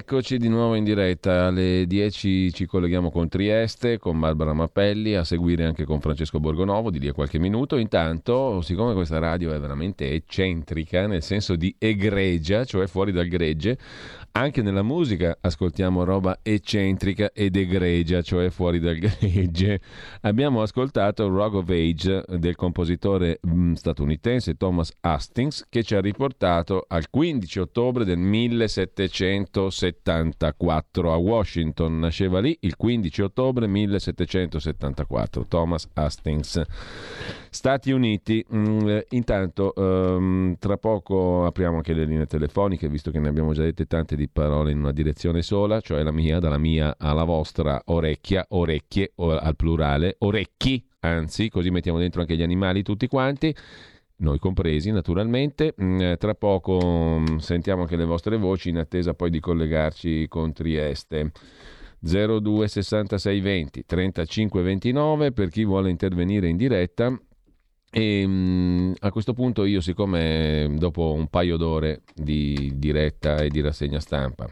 E rieccoci di nuovo in diretta. Alle 10 ci colleghiamo con Trieste, con Barbara Mappelli, a seguire anche con Francesco Borgonovo di lì a qualche minuto. Intanto, siccome questa radio è veramente eccentrica, nel senso di egregia, cioè fuori dal gregge, anche nella musica ascoltiamo roba eccentrica ed egregia, cioè fuori dal gregge. Abbiamo ascoltato Rock of Age del compositore mm, statunitense Thomas Hastings che ci ha riportato al 15 ottobre del 1774 a Washington. Nasceva lì il 15 ottobre 1774 Thomas Hastings. Stati Uniti, mm, intanto um, tra poco apriamo anche le linee telefoniche, visto che ne abbiamo già dette tante di parole in una direzione sola, cioè la mia, dalla mia alla vostra orecchia, orecchie o, al plurale, orecchi, anzi, così mettiamo dentro anche gli animali tutti quanti noi compresi naturalmente. Mm, tra poco mm, sentiamo anche le vostre voci in attesa poi di collegarci con Trieste. 02 66 20 35 29 per chi vuole intervenire in diretta e mh, a questo punto io, siccome dopo un paio d'ore di diretta e di rassegna stampa,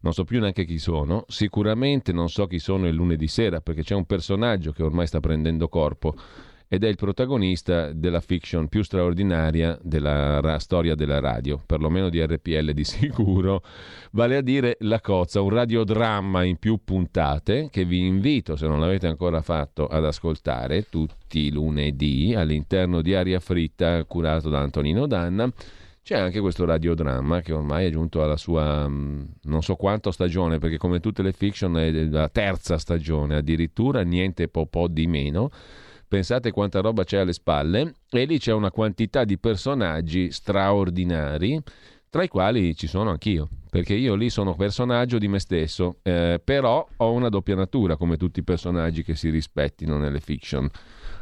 non so più neanche chi sono, sicuramente non so chi sono il lunedì sera, perché c'è un personaggio che ormai sta prendendo corpo ed è il protagonista della fiction più straordinaria della ra- storia della radio, perlomeno di RPL di sicuro, vale a dire La Cozza, un radiodramma in più puntate che vi invito, se non l'avete ancora fatto, ad ascoltare tutti i lunedì all'interno di Aria Fritta, curato da Antonino Danna. C'è anche questo radiodramma che ormai è giunto alla sua mm, non so quanto stagione, perché come tutte le fiction è la terza stagione, addirittura niente po', po di meno Pensate quanta roba c'è alle spalle e lì c'è una quantità di personaggi straordinari, tra i quali ci sono anch'io, perché io lì sono personaggio di me stesso, eh, però ho una doppia natura come tutti i personaggi che si rispettino nelle fiction.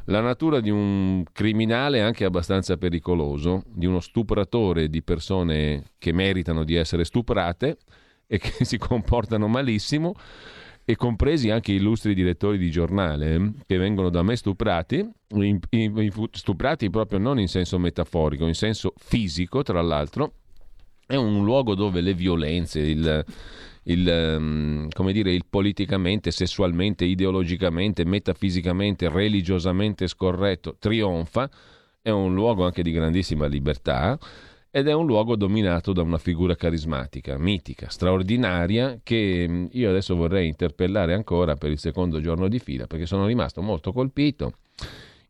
La natura di un criminale anche abbastanza pericoloso, di uno stupratore di persone che meritano di essere stuprate e che si comportano malissimo e compresi anche illustri direttori di giornale eh, che vengono da me stuprati, in, in, stuprati proprio non in senso metaforico, in senso fisico tra l'altro, è un luogo dove le violenze, il, il, mm, come dire, il politicamente, sessualmente, ideologicamente, metafisicamente, religiosamente scorretto trionfa, è un luogo anche di grandissima libertà ed è un luogo dominato da una figura carismatica, mitica, straordinaria, che mm, io adesso vorrei interpellare ancora per il secondo giorno di fila, perché sono rimasto molto colpito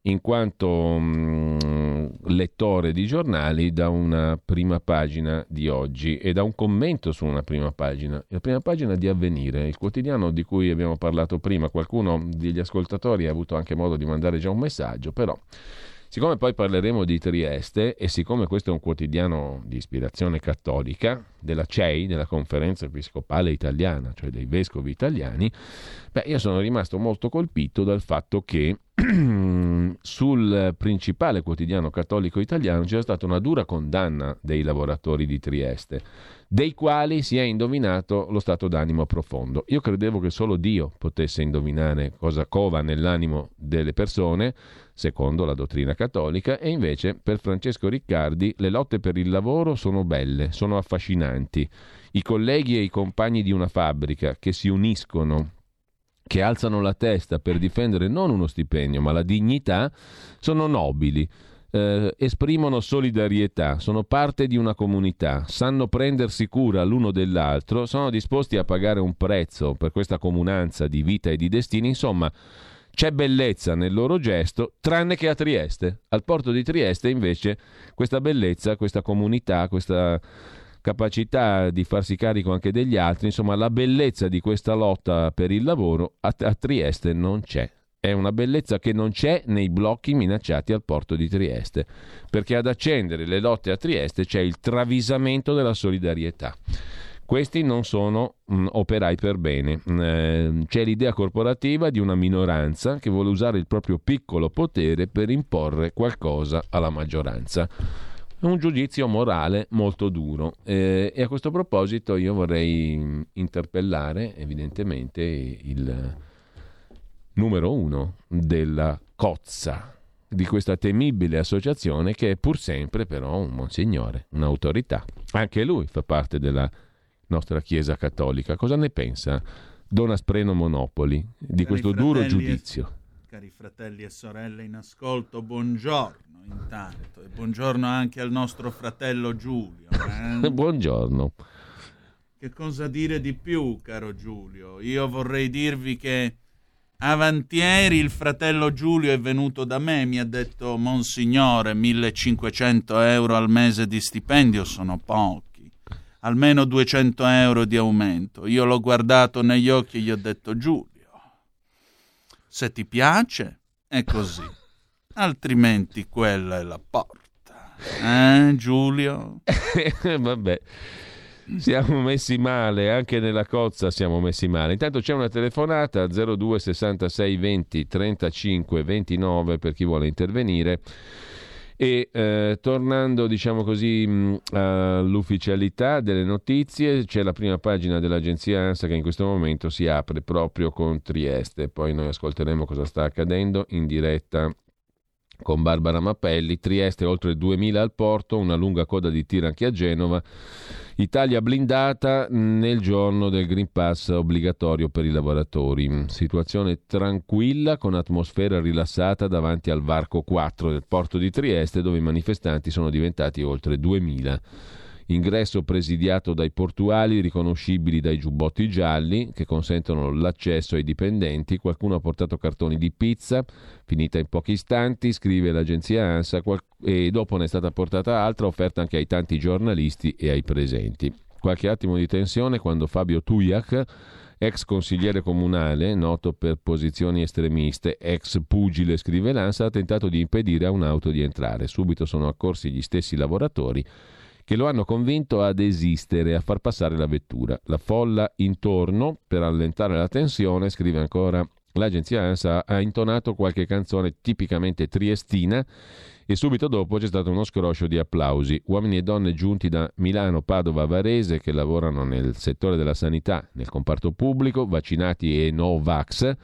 in quanto mm, lettore di giornali da una prima pagina di oggi e da un commento su una prima pagina, la prima pagina di Avvenire, il quotidiano di cui abbiamo parlato prima, qualcuno degli ascoltatori ha avuto anche modo di mandare già un messaggio, però Siccome poi parleremo di Trieste e siccome questo è un quotidiano di ispirazione cattolica della CEI, della Conferenza Episcopale Italiana, cioè dei vescovi italiani, beh, io sono rimasto molto colpito dal fatto che sul principale quotidiano cattolico italiano c'è stata una dura condanna dei lavoratori di Trieste, dei quali si è indovinato lo stato d'animo profondo. Io credevo che solo Dio potesse indovinare cosa cova nell'animo delle persone, secondo la dottrina cattolica, e invece per Francesco Riccardi le lotte per il lavoro sono belle, sono affascinanti. I colleghi e i compagni di una fabbrica che si uniscono che alzano la testa per difendere non uno stipendio ma la dignità, sono nobili. Eh, esprimono solidarietà, sono parte di una comunità, sanno prendersi cura l'uno dell'altro, sono disposti a pagare un prezzo per questa comunanza di vita e di destini, insomma c'è bellezza nel loro gesto, tranne che a Trieste. Al porto di Trieste invece questa bellezza, questa comunità, questa capacità di farsi carico anche degli altri, insomma la bellezza di questa lotta per il lavoro a, a Trieste non c'è. È una bellezza che non c'è nei blocchi minacciati al porto di Trieste, perché ad accendere le lotte a Trieste c'è il travisamento della solidarietà. Questi non sono mh, mm, operai per bene. Eh, c'è l'idea corporativa di una minoranza che vuole usare il proprio piccolo potere per imporre qualcosa alla maggioranza. È un giudizio morale molto duro eh, e a questo proposito io vorrei mm, interpellare evidentemente il numero uno della cozza di questa temibile associazione che è pur sempre però un monsignore, un'autorità. Anche lui fa parte della nostra Chiesa cattolica. Cosa ne pensa Don Aspreno Monopoli di cari questo duro giudizio? E, cari fratelli e sorelle in ascolto, buongiorno intanto e buongiorno anche al nostro fratello Giulio. Eh? buongiorno. Che cosa dire di più, caro Giulio? Io vorrei dirvi che avantieri il fratello Giulio è venuto da me, mi ha detto Monsignore, 1500 euro al mese di stipendio sono pochi, almeno 200 euro di aumento. Io l'ho guardato negli occhi e gli ho detto Giulio, se ti piace è così, altrimenti quella è la porta. Eh, Giulio? Vabbè. Siamo messi male, anche nella cozza siamo messi male. Intanto c'è una telefonata 02 66 20 35 29 per chi vuole intervenire. E eh, tornando, diciamo così, mh, all'ufficialità delle notizie, c'è la prima pagina dell'agenzia ANSA che in questo momento si apre proprio con Trieste. Poi noi ascolteremo cosa sta accadendo in diretta con Barbara Mappelli. Trieste oltre 2000 al porto, una lunga coda di tir anche a Genova. Italia blindata nel giorno del Green Pass obbligatorio per i lavoratori. Situazione tranquilla con atmosfera rilassata davanti al varco 4 del porto di Trieste dove i manifestanti sono diventati oltre 2000 ingresso presidiato dai portuali riconoscibili dai giubbotti gialli che consentono l'accesso ai dipendenti. Qualcuno ha portato cartoni di pizza, finita in pochi istanti, scrive l'agenzia ANSA, e dopo ne è stata portata altra offerta anche ai tanti giornalisti e ai presenti. Qualche attimo di tensione quando Fabio Tujak ex consigliere comunale, noto per posizioni estremiste, ex pugile, scrive l'ANSA, ha tentato di impedire a un'auto di entrare. Subito sono accorsi gli stessi lavoratori che lo hanno convinto a desistere, a far passare la vettura. La folla intorno, per allentare la tensione, scrive ancora l'agenzia ANSA, ha intonato qualche canzone tipicamente triestina e subito dopo c'è stato uno scroscio di applausi. Uomini e donne giunti da Milano, Padova, Varese che lavorano nel settore della sanità, nel comparto pubblico, vaccinati e no vax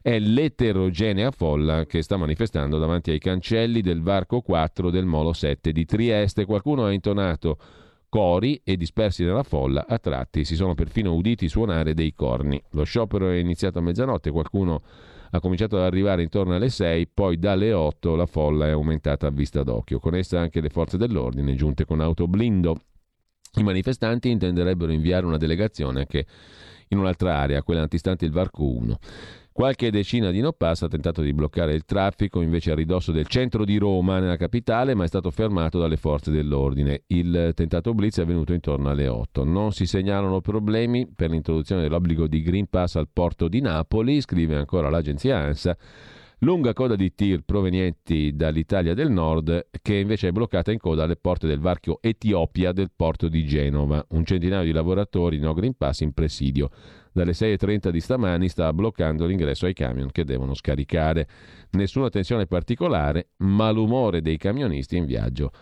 è l'eterogenea folla che sta manifestando davanti ai cancelli del varco 4 del Molo 7 di Trieste. Qualcuno ha intonato cori e dispersi nella folla, a tratti si sono perfino uditi suonare dei corni. Lo sciopero è iniziato a mezzanotte, qualcuno ha cominciato ad arrivare intorno alle 6, poi dalle 8 la folla è aumentata a vista d'occhio, con essa anche le forze dell'ordine giunte con auto blindo. I manifestanti intenderebbero inviare una delegazione anche in un'altra area, quella antistante il Varco 1. Qualche decina di no pass ha tentato di bloccare il traffico invece a ridosso del centro di Roma, nella capitale, ma è stato fermato dalle forze dell'ordine. Il tentato blitz è avvenuto intorno alle 8. Non si segnalano problemi per l'introduzione dell'obbligo di Green Pass al porto di Napoli, scrive ancora l'agenzia ANSA. Lunga coda di tir provenienti dall'Italia del Nord che invece è bloccata in coda alle porte del varchio Etiopia del porto di Genova. Un centinaio di lavoratori no Green Pass in presidio dalle 6.30 di stamani sta bloccando l'ingresso ai camion che devono scaricare. Nessuna tensione particolare, malumore dei camionisti in viaggio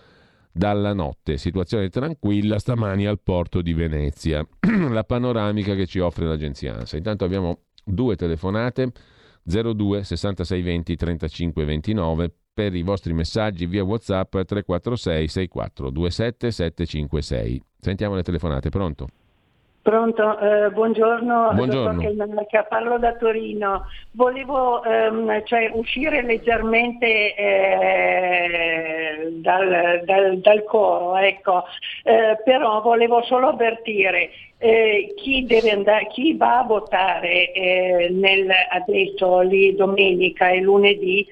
dalla notte. Situazione tranquilla stamani al porto di Venezia. La panoramica che ci offre l'agenzia ANSA. Intanto abbiamo due telefonate 02 66 20 35 29 per i vostri messaggi via WhatsApp 346 64 27 756. Sentiamo le telefonate, pronto? Pronto, eh, buongiorno, buongiorno. Parlo da Torino. Volevo ehm, cioè, uscire leggermente eh, dal, dal, dal, coro, ecco. eh, però volevo solo avvertire eh, chi, andare, chi, va a votare eh, nel, adesso lì domenica e lunedì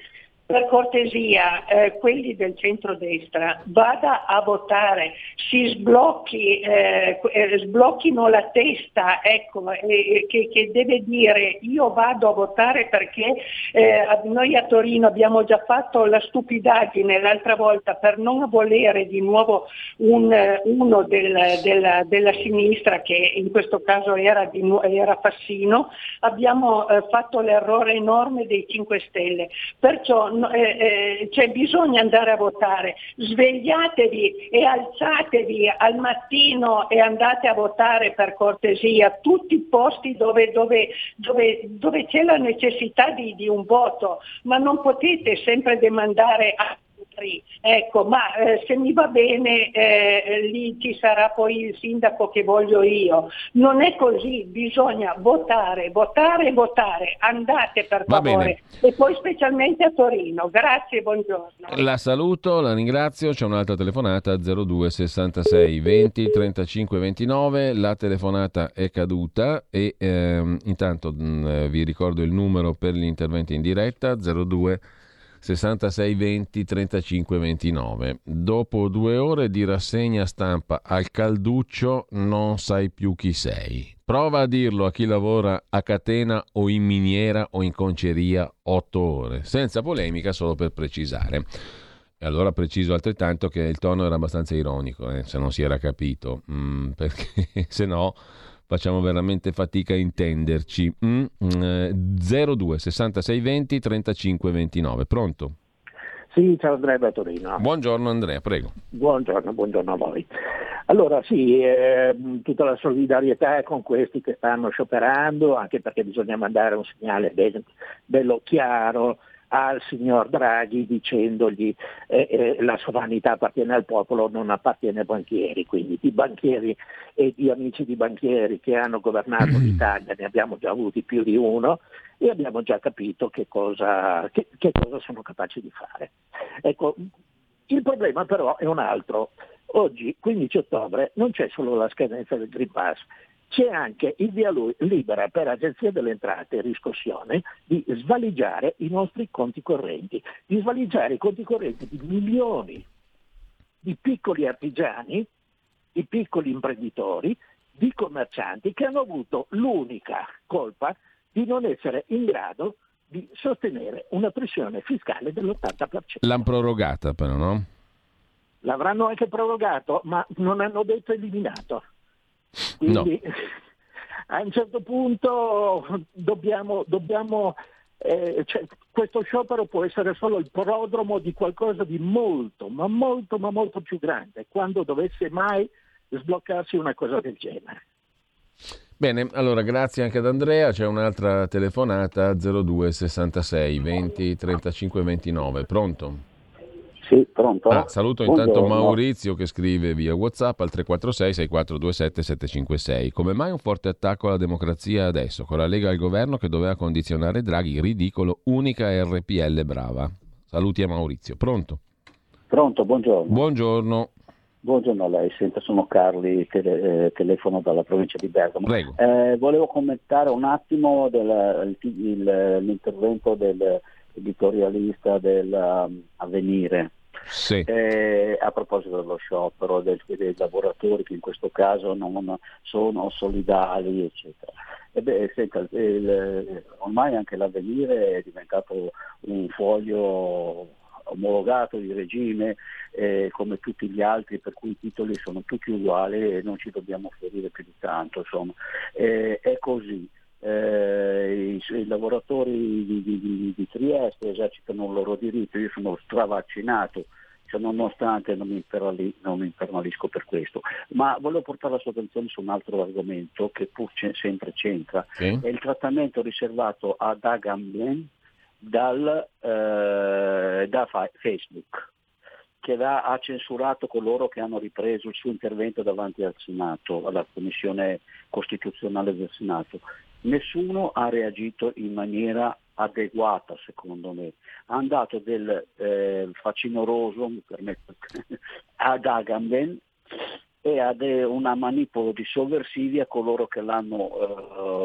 per cortesia, eh, quelli del centrodestra, vada a votare, si sblocchi, eh, eh sblocchino la testa, ecco, che, che, deve dire io vado a votare perché eh, noi a Torino abbiamo già fatto la stupidaggine l'altra volta per non volere di nuovo un, uno del, del, della sinistra, che in questo caso era, di, era Fassino, abbiamo eh, fatto l'errore enorme dei 5 Stelle. Perciò eh, eh, cioè bisogna andare a votare, svegliatevi e alzatevi al mattino e andate a votare per cortesia, tutti i posti dove, dove, dove, dove c'è la necessità di, di un voto, ma non potete sempre demandare a altri. Ecco, ma eh, se mi va bene eh, lì ci sarà poi il sindaco che voglio io. Non è così, bisogna votare, votare, votare. Andate per favore. E poi specialmente a Torino. Grazie, buongiorno. La saluto, la ringrazio. C'è un'altra telefonata 02 66 20 35 29. La telefonata è caduta e ehm, intanto mh, mm, vi ricordo il numero per gli interventi in diretta 02 66 20 35 29. Dopo due ore di rassegna stampa al calduccio non sai più chi sei. Prova a dirlo a chi lavora a catena o in miniera o in conceria otto ore, senza polemica solo per precisare. E allora preciso altrettanto che il tono era abbastanza ironico, eh, se non si era capito, mm, perché se no facciamo veramente fatica a intenderci. Mm, eh, 02 66 20 35 29. Pronto? Sì, ciao Andrea da Torino. Buongiorno Andrea, prego. Buongiorno, buongiorno a voi. Allora sì, eh, tutta la solidarietà con questi che stanno scioperando, anche perché bisogna mandare un segnale bello chiaro al signor Draghi dicendogli eh, eh, la sovranità appartiene al popolo, non appartiene ai banchieri, quindi di banchieri e di amici di banchieri che hanno governato l'Italia ne abbiamo già avuti più di uno e abbiamo già capito che cosa, che, che cosa sono capaci di fare. Ecco, il problema però è un altro. Oggi, 15 ottobre, non c'è solo la scadenza del Green Pass, c'è anche il via libera per Agenzia delle Entrate e riscossione di svaligiare i nostri conti correnti, di svaligiare i conti correnti di milioni di piccoli artigiani, di piccoli imprenditori, di commercianti che hanno avuto l'unica colpa di non essere in grado di sostenere una pressione fiscale dell'80%. L'hanno prorogata però, no? L'avranno anche prorogato, ma non hanno detto eliminato. Quindi no. a un certo punto dobbiamo, dobbiamo eh, cioè, questo sciopero può essere solo il prodromo di qualcosa di molto, ma molto, ma molto più grande, quando dovesse mai sbloccarsi una cosa del genere. Bene, allora grazie anche ad Andrea, c'è un'altra telefonata 02 66 20 35 29, pronto? Sì, pronto? Ah, saluto Buongiorno. intanto Maurizio che scrive via WhatsApp al 346 6427 756. Come mai un forte attacco alla democrazia adesso, con la Lega al governo che doveva condizionare Draghi, ridicolo, unica RPL brava. Saluti a Maurizio. Pronto? Pronto, buongiorno. Buongiorno. Buongiorno a lei, senta, sono Carli, tele, eh, telefono dalla provincia di Bergamo. Eh, volevo commentare un attimo del, il, il, l'intervento dell'editorialista dell'Avvenire. Sì. Eh, a proposito dello sciopero del, dei lavoratori che in questo caso non sono solidali, eccetera. E beh, senta, il, ormai anche l'avvenire è diventato un foglio omologato di regime eh, come tutti gli altri per cui i titoli sono tutti uguali e non ci dobbiamo ferire più di tanto insomma. Eh, è così eh, i, i, lavoratori di, di, di, di, Trieste esercitano il loro diritto, io sono stravaccinato, cioè nonostante non mi, imperali, non mi infernalisco per questo, ma volevo portare la sua attenzione su un altro argomento che pur c- sempre c'entra, sì. è il trattamento riservato ad Agamben dal, eh, da fa- Facebook che ha censurato coloro che hanno ripreso il suo intervento davanti al Senato, alla Commissione Costituzionale del Senato nessuno ha reagito in maniera adeguata secondo me. Ha andato del eh, facinoroso ad Agamben e a una manipola di sovversivi a coloro che l'hanno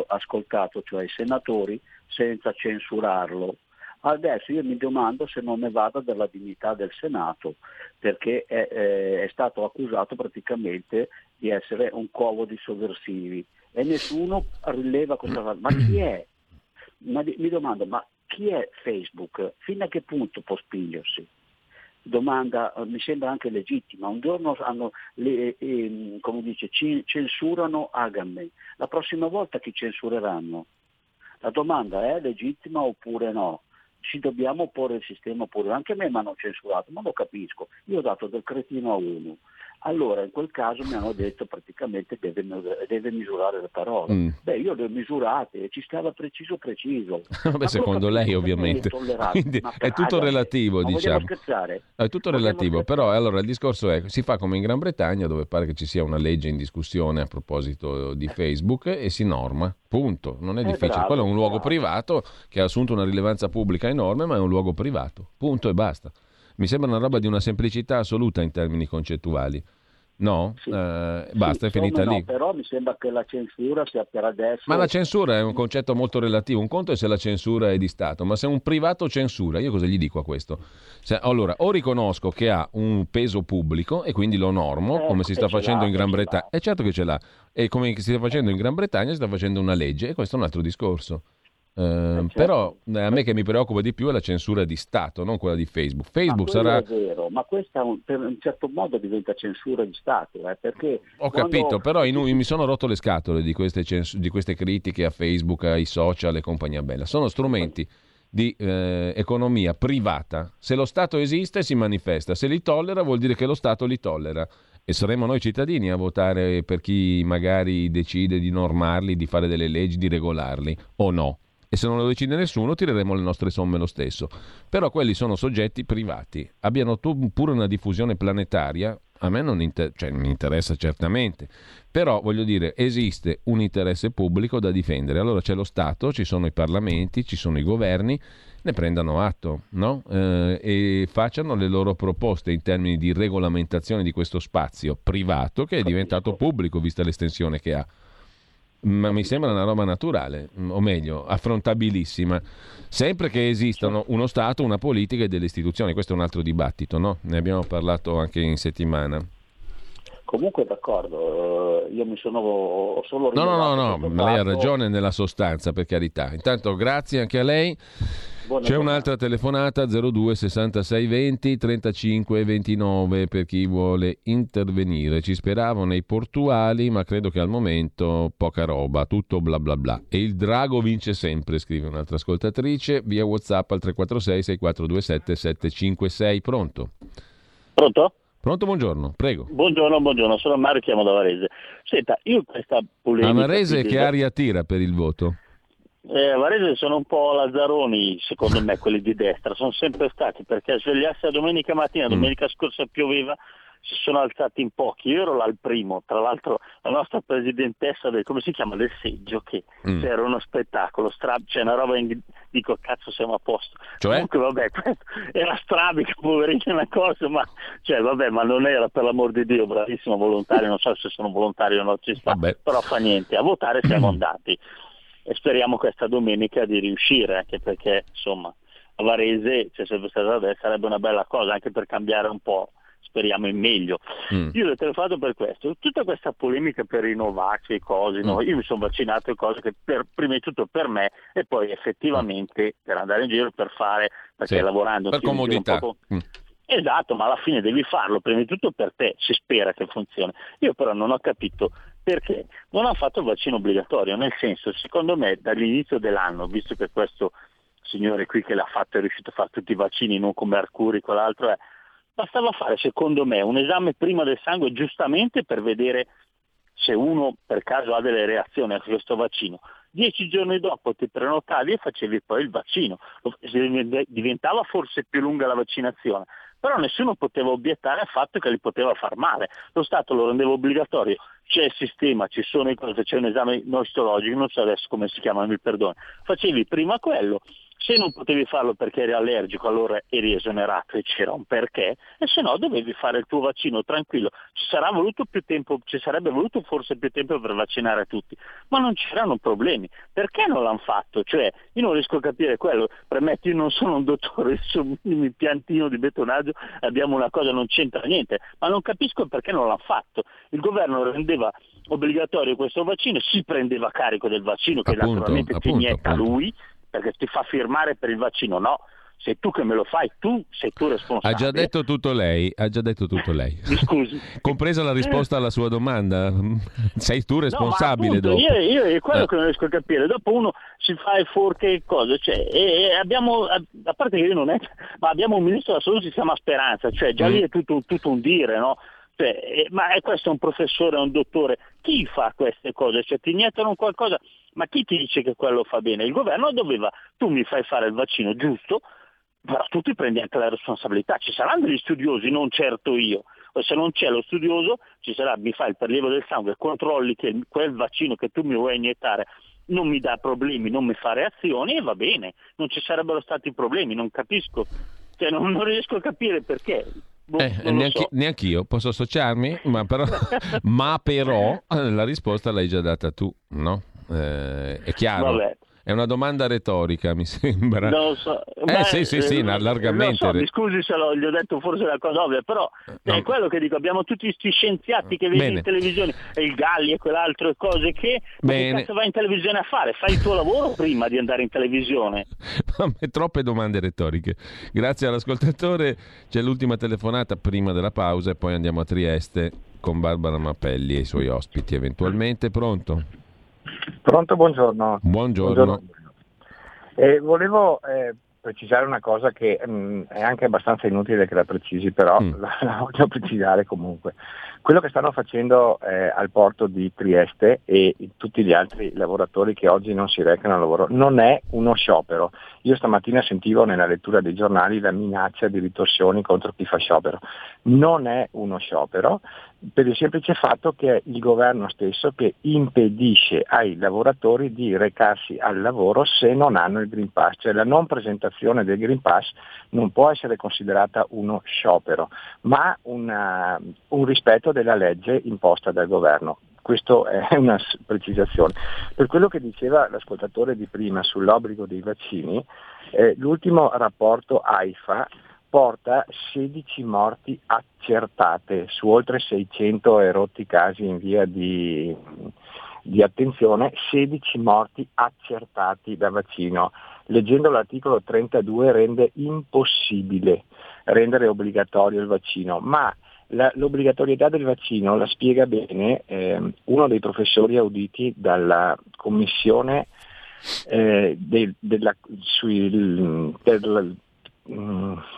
eh, ascoltato, cioè i senatori, senza censurarlo. Adesso io mi domando se non ne vada della dignità del Senato, perché è, è stato accusato praticamente di essere un covo di sovversivi e nessuno rileva cosa fa. Ma chi è? Ma mi domando, ma chi è Facebook? Fino a che punto può spingersi? Domanda, eh, mi sembra anche legittima. Un giorno hanno, le, eh, come dice, censurano Agamben. La prossima volta chi censureranno? La domanda è legittima oppure no? Ci dobbiamo porre il sistema oppure anche me mi hanno censurato, ma lo capisco. Io ho dato del cretino a uno allora in quel caso mi hanno detto praticamente deve, deve misurare le parole. Mm. Beh, io le ho misurate e ci stava preciso preciso. Vabbè, secondo lei ovviamente. Quindi è tutto relativo, ma diciamo. scherzare? È tutto relativo, però allora il discorso è si fa come in Gran Bretagna dove pare che ci sia una legge in discussione a proposito di Facebook e si norma. Punto, non è, è eh, difficile. Bravo, Quello è un luogo bravo. privato che ha assunto una rilevanza pubblica enorme, ma è un luogo privato. Punto e basta. Mi sembra una roba di una semplicità assoluta in termini concettuali. No? Sì. Eh, basta, sì, è finita lì. No, però mi sembra che la censura sia per adesso. Ma la censura è un concetto molto relativo. Un conto è se la censura è di Stato, ma se un privato censura, io cosa gli dico a questo? Se, allora, o riconosco che ha un peso pubblico e quindi lo normo, eh, come si sta facendo in Gran Bretagna. È certo che ce l'ha. E come si sta facendo in Gran Bretagna, si sta facendo una legge, e questo è un altro discorso. Eh, certo. Però eh, a me che mi preoccupa di più è la censura di Stato, non quella di Facebook. Facebook ma sarà. È vero, ma questa per un certo modo diventa censura di Stato. Eh, perché Ho quando... capito, però in, mi sono rotto le scatole di queste, cens- di queste, critiche a Facebook, ai social e compagnia bella. Sono strumenti di eh, economia privata. Se lo Stato esiste si manifesta, se li tollera vuol dire che lo Stato li tollera. E saremo noi cittadini a votare per chi magari decide di normarli, di fare delle leggi, di regolarli o no e se non lo decide nessuno tireremo le nostre somme lo stesso. Però quelli sono soggetti privati, abbiano pure una diffusione planetaria, a me non inter- cioè, mi interessa certamente, però voglio dire, esiste un interesse pubblico da difendere. Allora c'è lo Stato, ci sono i parlamenti, ci sono i governi, ne prendano atto no? eh, e facciano le loro proposte in termini di regolamentazione di questo spazio privato che è diventato pubblico vista l'estensione che ha ma mi sembra una roba naturale, o meglio, affrontabilissima, sempre che esistano uno Stato, una politica e delle istituzioni. Questo è un altro dibattito, no? Ne abbiamo parlato anche in settimana. Comunque d'accordo, eh, io mi sono solo No, no, no, no, lei ha ragione nella sostanza, per carità. Intanto grazie anche a lei. Buona C'è un'altra telefonata 02 66 20 35 29 per chi vuole intervenire. Ci speravo nei portuali, ma credo che al momento poca roba, tutto bla bla bla. E il drago vince sempre, scrive un'altra ascoltatrice via WhatsApp al 346 6427 756. Pronto? Pronto? Pronto, buongiorno, prego. Buongiorno, buongiorno, sono Mario, chiamo da Varese. Senta, io questa polemica... A Varese che aria tira per il voto? Eh, Varese sono un po' lazzaroni, secondo me, quelli di destra, sono sempre stati, perché a svegliarsi la domenica mattina, mm. domenica scorsa pioveva, si sono alzati in pochi. Io ero là il primo, tra l'altro la nostra presidentessa del, come si chiama, del seggio, che mm. era uno spettacolo, stra- c'è una roba in dico cazzo siamo a posto. Cioè? Comunque vabbè, era strabica, poverina una cosa, ma cioè vabbè, ma non era per l'amor di Dio, bravissimo volontario, non so se sono volontario o no, ci sta, vabbè. però fa niente, a votare siamo andati e speriamo questa domenica di riuscire, anche perché insomma a Varese c'è sempre stata adesso, sarebbe una bella cosa anche per cambiare un po', speriamo in meglio. Mm. Io l'ho telefonato per questo, tutta questa polemica per i Novax e cose, mm. no? io mi sono vaccinato e cose che per, prima di tutto per me e poi effettivamente mm. per andare in giro, per fare, perché sì. lavorando... Per comodità. Mm. Esatto, ma alla fine devi farlo prima di tutto per te, si spera che funzioni. Io però non ho capito perché non ha fatto il vaccino obbligatorio, nel senso, secondo me dall'inizio dell'anno, visto che questo signore qui che l'ha fatto è riuscito a fare tutti i vaccini, non come Arcuri, quell'altro è, bastava fare secondo me un esame prima del sangue giustamente per vedere se uno per caso ha delle reazioni a questo vaccino. Dieci giorni dopo ti prenotavi e facevi poi il vaccino. Diventava forse più lunga la vaccinazione, però nessuno poteva obiettare al fatto che li poteva far male. Lo Stato lo rendeva obbligatorio, c'è il sistema, ci sono i cose, c'è un esame nostologico, non so adesso come si chiama, mi perdono. Facevi prima quello, se non potevi farlo perché eri allergico, allora eri esonerato e c'era un perché, e se no dovevi fare il tuo vaccino tranquillo. Ci, sarà voluto più tempo, ci sarebbe voluto forse più tempo per vaccinare tutti, ma non c'erano problemi. Perché non l'hanno fatto? Cioè, io non riesco a capire quello. Premetto, io non sono un dottore, sono un impiantino di betonaggio, abbiamo una cosa, non c'entra niente, ma non capisco perché non l'hanno fatto. Il governo rendeva obbligatorio questo vaccino, si prendeva carico del vaccino che appunto, naturalmente appunto, ti inietta appunto. lui, perché ti fa firmare per il vaccino, no. Sei tu che me lo fai, tu sei tu responsabile. Ha già detto tutto lei, ha già detto tutto lei. Mi scusi. Compresa la risposta alla sua domanda. Sei tu responsabile no, appunto, io, io, è quello eh. che non riesco a capire. Dopo uno si fa il forche e cose, cioè, e, abbiamo, a, a, parte che io non è, ma abbiamo un ministro della salute che si chiama Speranza, cioè già mm. lì è tutto, tutto un dire, no? Cioè, eh, ma è questo un professore, un dottore? Chi fa queste cose? Cioè, ti iniettano qualcosa, ma chi ti dice che quello fa bene? Il governo doveva, tu mi fai fare il vaccino giusto, però tu ti prendi anche la responsabilità. Ci saranno degli studiosi, non certo io. O se non c'è lo studioso, ci sarà, mi fai il prelievo del sangue, controlli che quel vaccino che tu mi vuoi iniettare non mi dà problemi, non mi fa reazioni e va bene, non ci sarebbero stati problemi, non capisco, cioè, non, non riesco a capire perché. Boh, eh, neanche, so. Neanch'io posso associarmi, ma però, ma però la risposta l'hai già data tu, no? Eh, è chiaro. Vabbè. È una domanda retorica, mi sembra. Non so. Eh Beh, sì, sì, sì, eh, largamente. So, mi scusi se lo, gli ho detto forse una cosa ovvia, però no. è quello che dico, abbiamo tutti questi scienziati che vedono in televisione, e il Galli e quell'altro e cose che... Bene. Ma che cazzo vai in televisione a fare? Fai il tuo lavoro prima di andare in televisione. Troppe domande retoriche. Grazie all'ascoltatore. C'è l'ultima telefonata prima della pausa e poi andiamo a Trieste con Barbara Mappelli e i suoi ospiti eventualmente. Pronto? Pronto, buongiorno. Buongiorno. buongiorno. Eh, volevo eh, precisare una cosa che mh, mm, è anche abbastanza inutile che la precisi, però mm. la, la, voglio precisare comunque. Quello che stanno facendo eh, al porto di Trieste e tutti gli altri lavoratori che oggi non si recano al lavoro non è uno sciopero. Io stamattina sentivo nella lettura dei giornali la minaccia di ritorsioni contro chi fa sciopero. Non è uno sciopero per il semplice fatto che è il governo stesso che impedisce ai lavoratori di recarsi al lavoro se non hanno il Green Pass, cioè la non presentazione del Green Pass non può essere considerata uno sciopero, ma una, un rispetto della legge imposta dal governo. Questa è una precisazione. Per quello che diceva l'ascoltatore di prima sull'obbligo dei vaccini, eh, l'ultimo rapporto AIFA porta 16 morti accertate su oltre 600 erotti casi in via di, di attenzione, 16 morti accertati da vaccino. Leggendo l'articolo 32 rende impossibile rendere obbligatorio il vaccino, ma la, l'obbligatorietà del vaccino la spiega bene eh, uno dei professori auditi dalla commissione eh, de, della, sui, mm,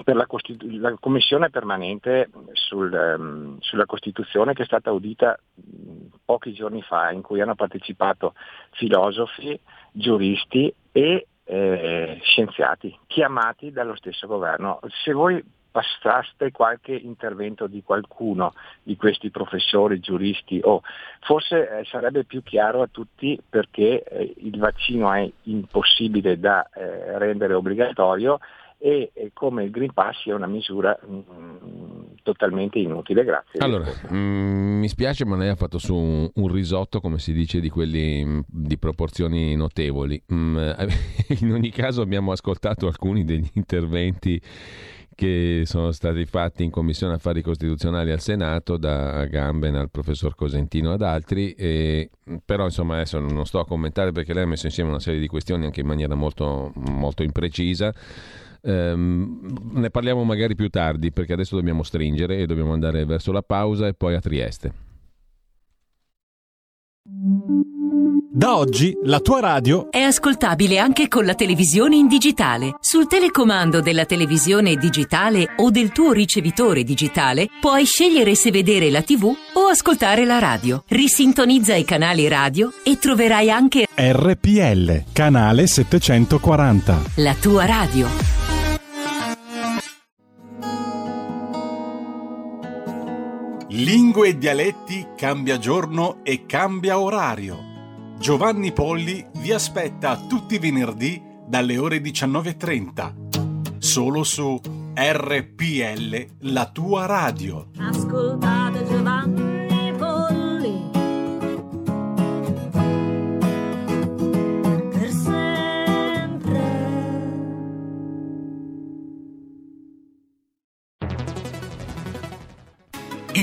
per la, Costitu- la, commissione permanente sul, um, sulla Costituzione che è stata audita mm, pochi giorni fa, in cui hanno partecipato filosofi, giuristi e eh, scienziati chiamati dallo stesso governo. Se voi passaste qualche intervento di qualcuno di questi professori, giuristi o forse eh, sarebbe più chiaro a tutti perché eh, il vaccino è impossibile da eh, rendere obbligatorio e come il Green Pass sia una misura mh, mm, totalmente inutile. Grazie. Allora, mh, mm, mi spiace, ma lei ha fatto su un, un, risotto, come si dice, di quelli mh, mm, di proporzioni notevoli. in ogni caso abbiamo ascoltato alcuni degli interventi che sono stati fatti in Commissione Affari Costituzionali al Senato da Gamben al professor Cosentino ad altri, e, però insomma adesso non sto a commentare perché lei ha messo insieme una serie di questioni anche in maniera molto, molto imprecisa. Um, ne parliamo magari più tardi perché adesso dobbiamo stringere e dobbiamo andare verso la pausa e poi a Trieste. Da oggi la tua radio è ascoltabile anche con la televisione in digitale. Sul telecomando della televisione digitale o del tuo ricevitore digitale puoi scegliere se vedere la TV o ascoltare la radio. Risintonizza i canali radio e troverai anche RPL, canale 740. La tua radio. Lingue e dialetti cambia giorno e cambia orario Giovanni Polli vi aspetta tutti i venerdì dalle ore 19.30, solo su RPL, la tua radio. Ascoltate Giovanni.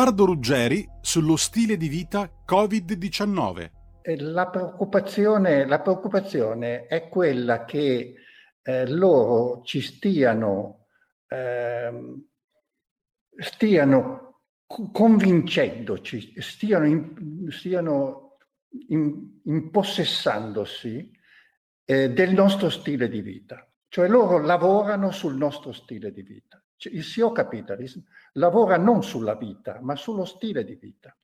Riccardo Ruggeri sullo stile di vita Covid-19. Eh, la preoccupazione, la preoccupazione è quella che eh, loro ci stiano, eh, stiano convincendoci, stiano, in, stiano in, impossessandosi eh, del nostro stile di vita. Cioè loro lavorano sul nostro stile di vita. Cioè, il CEO Capitalism lavora non sulla vita, ma sullo stile di vita.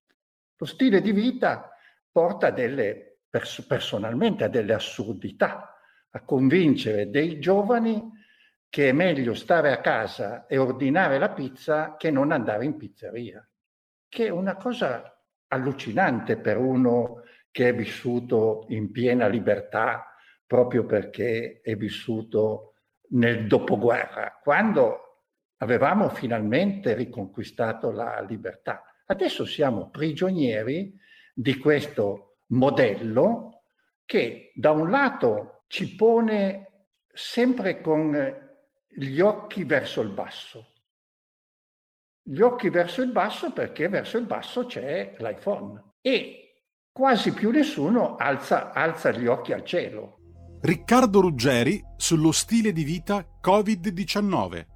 Lo stile di vita porta delle, pers- personalmente a delle assurdità, a convincere dei giovani che è meglio stare a casa e ordinare la pizza che non andare in pizzeria, che è una cosa allucinante per uno che è vissuto in piena libertà proprio perché è vissuto nel dopoguerra, quando avevamo finalmente riconquistato la libertà. Adesso siamo prigionieri di questo modello che da un lato ci pone sempre con gli occhi verso il basso. Gli occhi verso il basso perché verso il basso c'è l'iPhone e quasi più nessuno alza, alza gli occhi al cielo. Riccardo Ruggeri sullo stile di vita Covid-19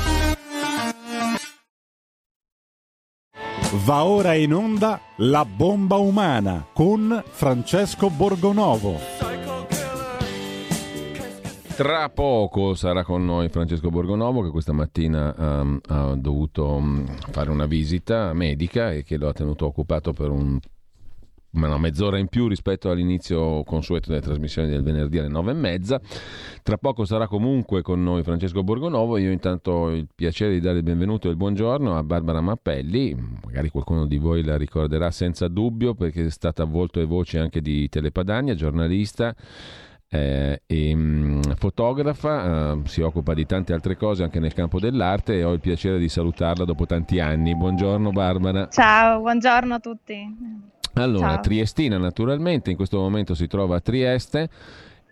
Va ora in onda La bomba umana con Francesco Borgonovo. Tra poco sarà con noi Francesco Borgonovo che questa mattina um, ha dovuto um, fare una visita medica e che lo ha tenuto occupato per un una mezz'ora in più rispetto all'inizio consueto delle trasmissioni del venerdì alle nove e mezza. Tra poco sarà comunque con noi Francesco Borgonovo. Io intanto ho il piacere di dare il benvenuto e il buongiorno a Barbara Mappelli. Magari qualcuno di voi la ricorderà senza dubbio perché è stata volto e voce anche di Telepadania, giornalista. Eh, e, mh, mm, fotografa, eh, si occupa di tante altre cose anche nel campo dell'arte e ho il piacere di salutarla dopo tanti anni. Buongiorno Barbara. Ciao, buongiorno a tutti. Allora, Ciao. Triestina naturalmente, in questo momento si trova a Trieste.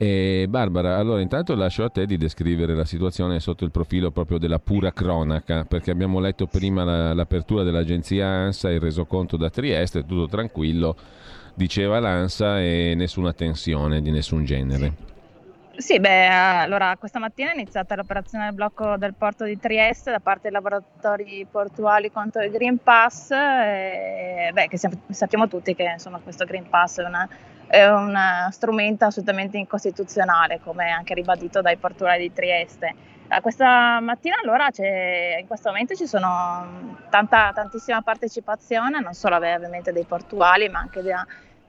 E Barbara, allora intanto lascio a te di descrivere la situazione sotto il profilo proprio della pura cronaca, perché abbiamo letto prima la, l'apertura dell'agenzia ANSA, il resoconto da Trieste, tutto tranquillo, diceva l'ANSA e nessuna tensione di nessun genere. Sì, beh, allora questa mattina è iniziata l'operazione del blocco del porto di Trieste da parte dei laboratori portuali contro il Green Pass, e, beh, che sappiamo tutti che insomma, questo Green Pass è una è un strumento assolutamente incostituzionale, come anche ribadito dai portuali di Trieste. Uh, questa mattina allora in questo momento ci sono tanta, tantissima partecipazione, non solo ovviamente dei portuali, ma anche di,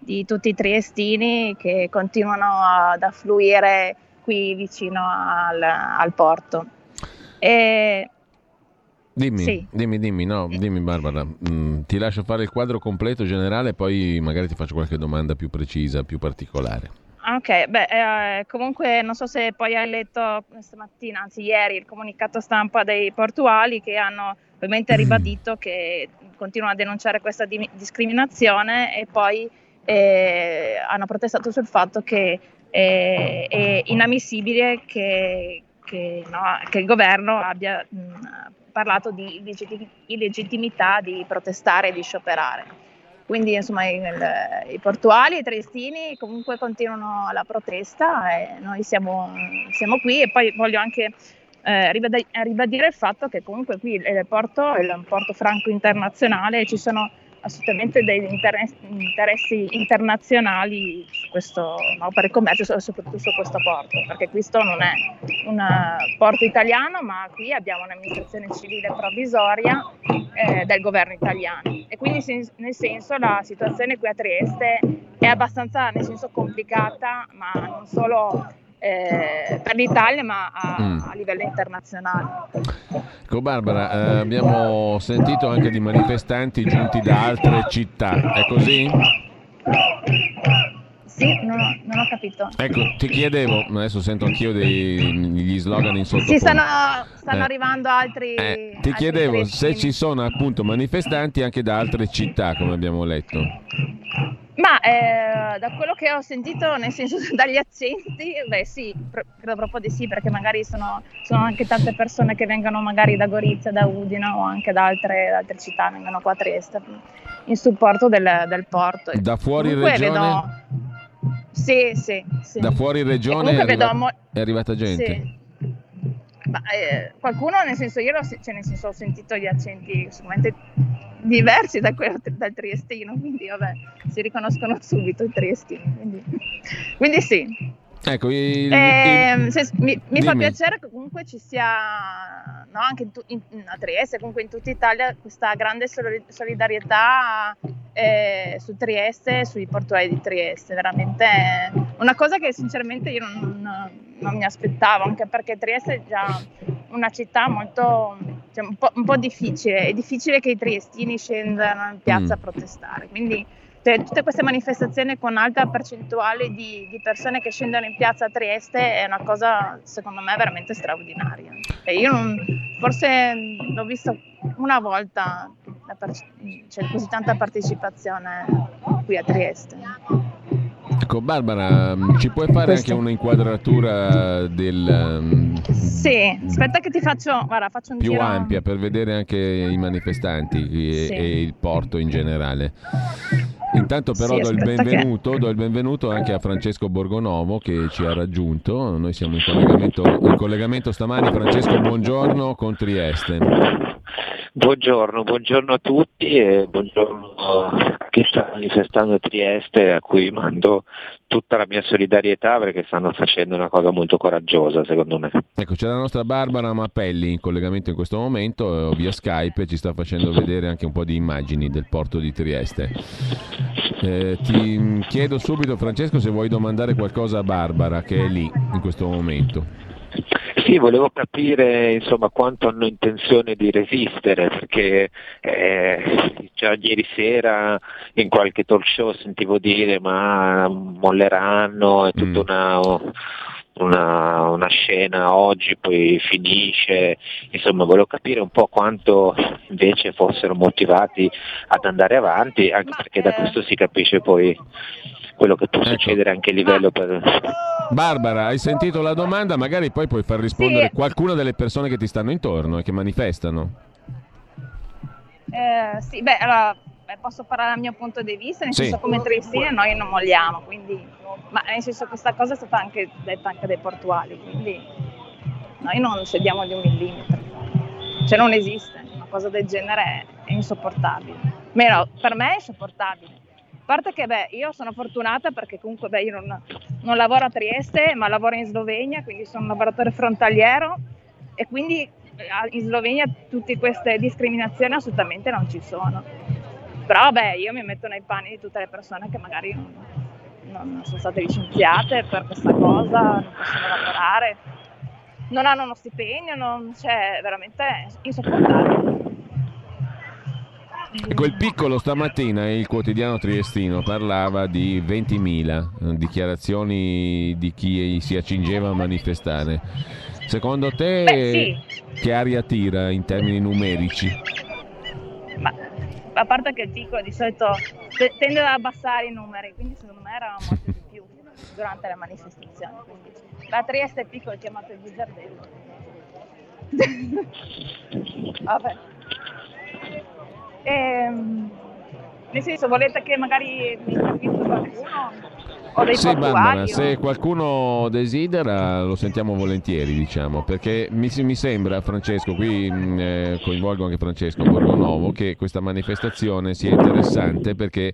di tutti i triestini che continuano ad affluire qui vicino al, al porto. E Dimmi, Sì. dimmi, dimmi, no, dimmi Barbara, Mm, ti lascio fare il quadro completo generale, poi magari ti faccio qualche domanda più precisa, più particolare. Ok, beh, eh, comunque non so se poi hai letto stamattina, anzi ieri, il comunicato stampa dei portuali che hanno ovviamente ribadito che continuano a denunciare questa di- discriminazione e poi eh, hanno protestato sul fatto che eh, è inammissibile che, che, no, che il governo abbia mh, parlato di illegitti- illegittimità di protestare e di scioperare. Quindi insomma il- i portuali i triestini comunque continuano la protesta e noi siamo, siamo qui e poi voglio anche eh, ribadi- ribadire il fatto che comunque qui il porto è un porto franco internazionale e ci sono assolutamente degli interess- interessi internazionali su questo, no, per il commercio soprattutto su questo porto, perché questo non è un porto italiano, ma qui abbiamo un'amministrazione civile provvisoria eh, del governo italiano. E quindi nel senso la situazione qui a Trieste è abbastanza nel senso complicata, ma non solo eh, per l'Italia, ma a, Mm. a livello internazionale. Ecco Barbara, eh, abbiamo sentito anche di manifestanti giunti da altre città, è così? Sì, non ho, non ho capito. Ecco, ti chiedevo, adesso sento anch'io degli slogan in sottofondo. Sì, stanno, stanno Eh. arrivando altri. Eh, ti altri chiedevo se ci sono appunto manifestanti anche da altre città, come abbiamo letto. Ma eh, da quello che ho sentito, nel senso dagli accenti, beh sì, pr- credo proprio di sì, perché magari sono, sono anche tante persone che vengono magari da Gorizia, da Udine o anche da altre, da altre città, vengono qua a Trieste in supporto del, del porto. Da fuori Comunque regione? vedo- Sì, sì, sì. Da fuori regione è, arriva- mo- è arrivata gente. Sì. Ma, eh, qualcuno, nel senso, io cioè, nel senso, ho sentito gli accenti sicuramente diversi da quello dal triestino, quindi vabbè, si riconoscono subito i triestini. Quindi, quindi sì. Ecco, il- Ehm, il- se- mi, mi fa piacere che comunque ci sia no, anche in in- a Trieste, comunque in tutta Italia, questa grande soli- solidarietà eh, su Trieste e sui portuali di Trieste. Veramente una cosa che sinceramente io non, non mi aspettavo, anche perché Trieste è già una città molto cioè, un, po', un po' difficile. È difficile che i triestini scendano in piazza Mm. a protestare. Quindi cioè, tutte queste manifestazioni con alta percentuale di, di persone che scendono in piazza a Trieste è una cosa secondo me veramente straordinaria. E io non- forse l'ho visto una volta la par- c'è così tanta partecipazione qui a Trieste. Ecco, Barbara, mm, ci puoi fare Questo. anche un'inquadratura del, mm, Sì, aspetta che ti faccio, guarda, faccio un più giro. ampia per vedere anche i manifestanti e, Sì. e il porto in generale. Intanto però Sì, do, il aspetta che- benvenuto, do il benvenuto anche a Francesco Borgonovo che ci ha raggiunto. Noi siamo in collegamento, in collegamento stamani. Francesco, buongiorno con Trieste. Buongiorno, buongiorno a tutti e buongiorno a chi sta manifestando a Trieste a cui mando tutta la mia solidarietà perché stanno facendo una cosa molto coraggiosa secondo me. Ecco, c'è la nostra Barbara Mappelli in collegamento in questo momento eh, via Skype e ci sta facendo vedere anche un po' di immagini del porto di Trieste. Eh, ti chiedo subito, Francesco, se vuoi domandare qualcosa a Barbara che è lì in questo momento. Sì, volevo capire insomma quanto hanno intenzione di resistere perché eh, già ieri sera in qualche talk show sentivo dire ma molleranno, è tutta una, una, una scena oggi, poi finisce, insomma volevo capire un po' quanto invece fossero motivati ad andare avanti, anche perché da questo si capisce poi quello che può succedere anche a livello per... Barbara, hai sentito la domanda? Magari poi puoi far rispondere Sì. qualcuna delle persone che ti stanno intorno e che manifestano. Eh, sì, beh, allora beh, posso parlare dal mio punto di vista, nel Sì. senso come triestine noi non molliamo, quindi, ma nel senso questa cosa è stata anche detta anche dai portuali, quindi noi non cediamo di un millimetro, cioè non esiste, una cosa del genere è, insopportabile, Meno, per me è insopportabile. parte che beh, io sono fortunata perché comunque beh, io non, non, lavoro a Trieste, ma lavoro in Slovenia, quindi sono un lavoratore frontaliero e quindi eh, in Slovenia tutte queste discriminazioni assolutamente non ci sono. Però beh, io mi metto nei panni di tutte le persone che magari non, non sono state licenziate per questa cosa, non possono lavorare, non hanno uno stipendio, non c'è veramente insopportabile. Quel piccolo stamattina il quotidiano triestino parlava di 20.000 dichiarazioni di chi si accingeva a manifestare. Secondo te Beh, sì. che aria tira in termini numerici? A parte che il piccolo di solito tende ad abbassare i numeri, quindi secondo me eravamo molti di più durante le manifestazioni. Quindi. La Trieste è piccolo è chiamato il Bugiardello. Vabbè. Ehm, nel senso, volete che magari mi intervisto qualcuno? O dei sì, o... se qualcuno desidera lo sentiamo volentieri, diciamo, perché mi, mi sembra, Francesco, qui mh, eh, coinvolgo anche Francesco Borgonovo, che questa manifestazione sia interessante perché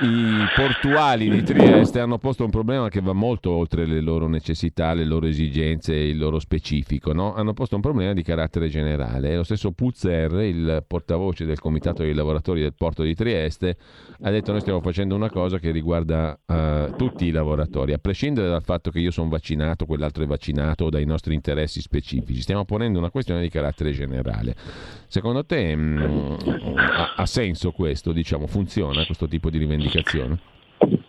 i portuali di Trieste hanno posto un problema che va molto oltre le loro necessità, le loro esigenze, il loro specifico. No? Hanno posto un problema di carattere generale. Lo stesso Puzzer, il portavoce del Comitato dei lavoratori del porto di Trieste, ha detto noi stiamo facendo una cosa che riguarda uh, tutti i lavoratori, a prescindere dal fatto che io sono vaccinato, quell'altro è vaccinato o dai nostri interessi specifici. Stiamo ponendo una questione di carattere generale. Secondo te mh, mm, ha, ha senso questo? Diciamo, funziona questo tipo di rivendicazione? Comunicazione?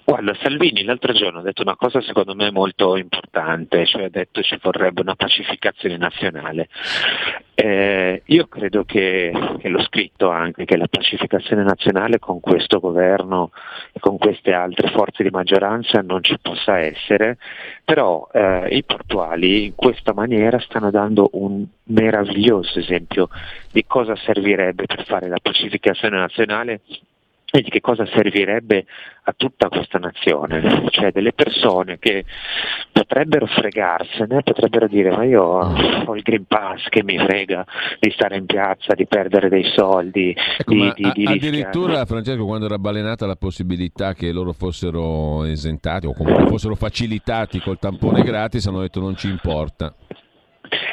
Guarda, Salvini l'altro giorno ha detto una cosa secondo me molto importante, cioè ha detto ci vorrebbe una pacificazione nazionale. Eh, io credo che, che, l'ho scritto anche, che la pacificazione nazionale con questo governo e con queste altre forze di maggioranza non ci possa essere, però eh, i portuali in questa maniera stanno dando un meraviglioso esempio di cosa servirebbe per fare la pacificazione nazionale e di che cosa servirebbe a tutta questa nazione, cioè delle persone che potrebbero fregarsene, potrebbero dire ma io ho il Green Pass che mi frega di stare in piazza, di perdere dei soldi, ecco, di, di, di addirittura rischiare. Francesco quando era balenata la possibilità che loro fossero esentati o comunque fossero facilitati col tampone gratis hanno detto non ci importa.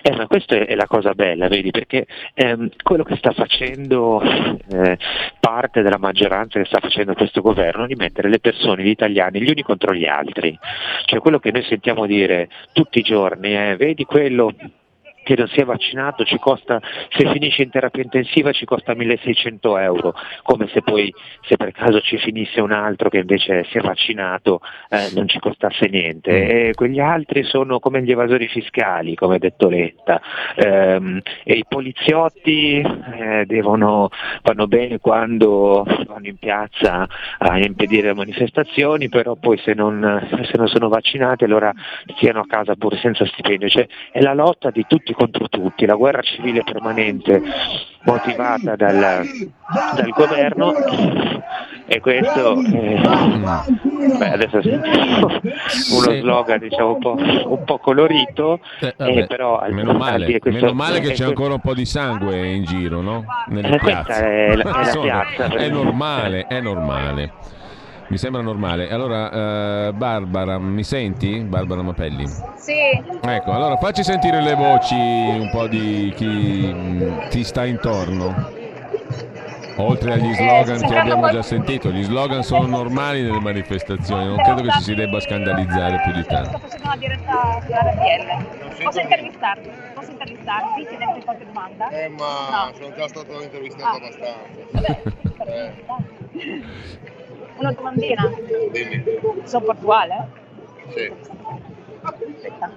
Eh, ma questa è la cosa bella, vedi, perché ehm, quello che sta facendo eh, parte della maggioranza che sta facendo questo governo è di mettere le persone, gli italiani, gli uni contro gli altri. Cioè quello che noi sentiamo dire tutti i giorni è vedi quello che non si è vaccinato ci costa, se finisce in terapia intensiva ci costa 1600 euro, come se poi se per caso ci finisse un altro che invece si è vaccinato eh, non ci costasse niente. Mm. E quegli altri sono come gli evasori fiscali, come ha detto Letta, ehm, e i poliziotti eh, devono, vanno bene quando vanno in piazza a impedire le manifestazioni, però poi se non, se non sono vaccinati allora stiano a casa pure senza stipendio. Cioè, è la lotta di tutti contro tutti, la guerra civile permanente motivata dal, dal governo e questo eh, beh, adesso uno sì. slogan diciamo un po', un po colorito eh, eh, però meno male, questo, meno male che c'è ancora un po' di sangue in giro no? nelle eh, questa è la, è la piazza è normale è normale mi sembra normale. Allora, eh, Barbara, mi senti? Barbara Mapelli? Sì. Ecco, allora facci sentire le voci un po' di chi mh, ti sta intorno. Oltre agli Eh, slogan sto che abbiamo già sentito, gli slogan sono normali nelle manifestazioni, non credo che ci si debba scandalizzare più di Sto tanto. facendo una diretta su RPL. Posso intervistarti? Posso intervistarti? Chiederti qualche domanda? Eh, ma No. sono già stato intervistato Ah. abbastanza. Eh, Una domandina? dimmi. Sono portuale? Sì. Aspetta.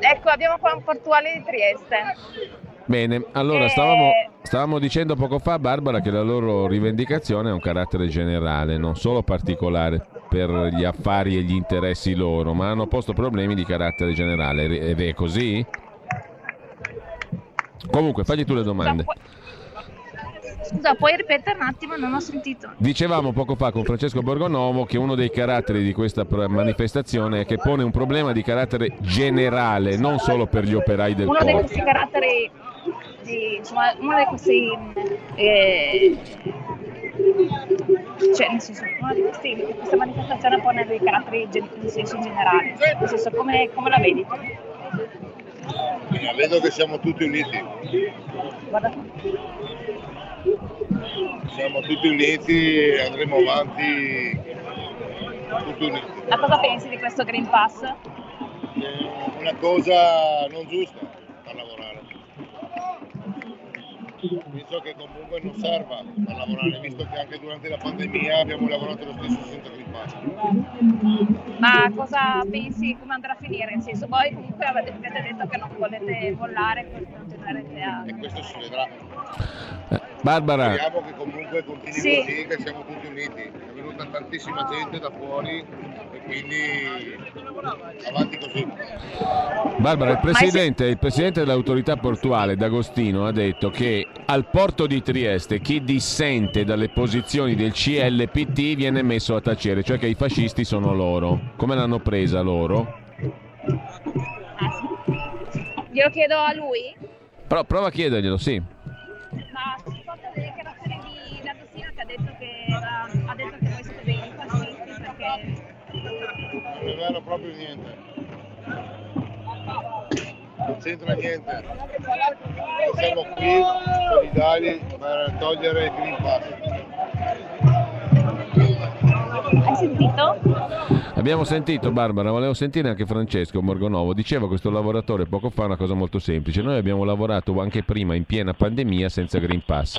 Ecco, abbiamo qua un portuale di Trieste. Bene, allora Eh. stavamo, stavamo dicendo poco fa, Barbara, che la loro rivendicazione ha un carattere generale, non solo particolare per gli affari e gli interessi loro, ma hanno posto problemi di carattere generale. Ed è così? Comunque, fagli tu le domande. Scusa, puoi ripetere un attimo? Non ho sentito. Dicevamo poco fa con Francesco Borgonovo che uno dei caratteri di questa manifestazione è che pone un problema di carattere generale, non solo per gli operai del Uno di porto. questi caratteri, di, insomma, uno di questi eh, cioè nel senso, una di questi, questa manifestazione pone dei caratteri gen- nel senso generale, nel senso come, come la vedi? Vedo che siamo tutti uniti. Guarda. Siamo tutti uniti e andremo avanti tutti uniti. Ma cosa pensi di questo Green Pass? È una cosa non giusta per lavorare. Penso che comunque non serva per lavorare, visto che anche durante la pandemia abbiamo lavorato lo stesso senza Green Pass. Ma cosa pensi come andrà a finire? Nel senso, voi comunque avete, detto che non volete mollare, continuerete a... E questo si vedrà. Barbara, Speriamo che comunque continui Sì. così, che siamo tutti uniti. Venuta tantissima gente da fuori e quindi avanti così. Barbara, il presidente, il presidente dell'autorità portuale D'Agostino ha detto che al porto di Trieste chi dissente dalle posizioni del CLPT viene messo a tacere, cioè che i fascisti sono loro. Come l'hanno presa loro? Glielo chiedo a lui? Però prova a chiederglielo, sì. Non vero proprio niente. Non c'entra niente. Siamo qui solidari per togliere il Green Pass. Hai sentito? Abbiamo sentito Barbara, volevo sentire anche Francesco Morgonovo. Diceva questo lavoratore poco fa una cosa molto semplice. Noi abbiamo lavorato anche prima in piena pandemia senza Green Pass,